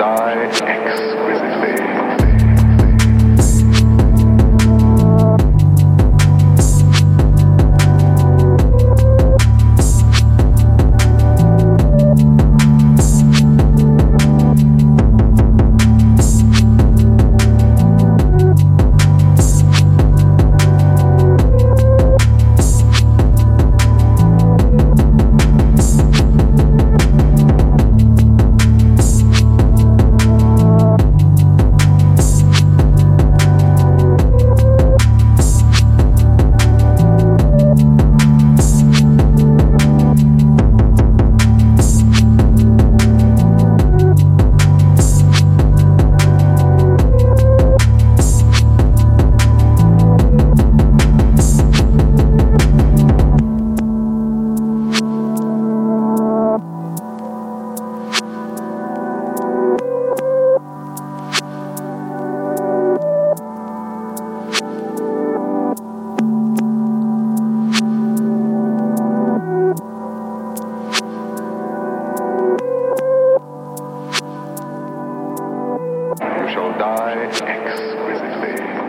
die exquisitely. shall die exquisitely.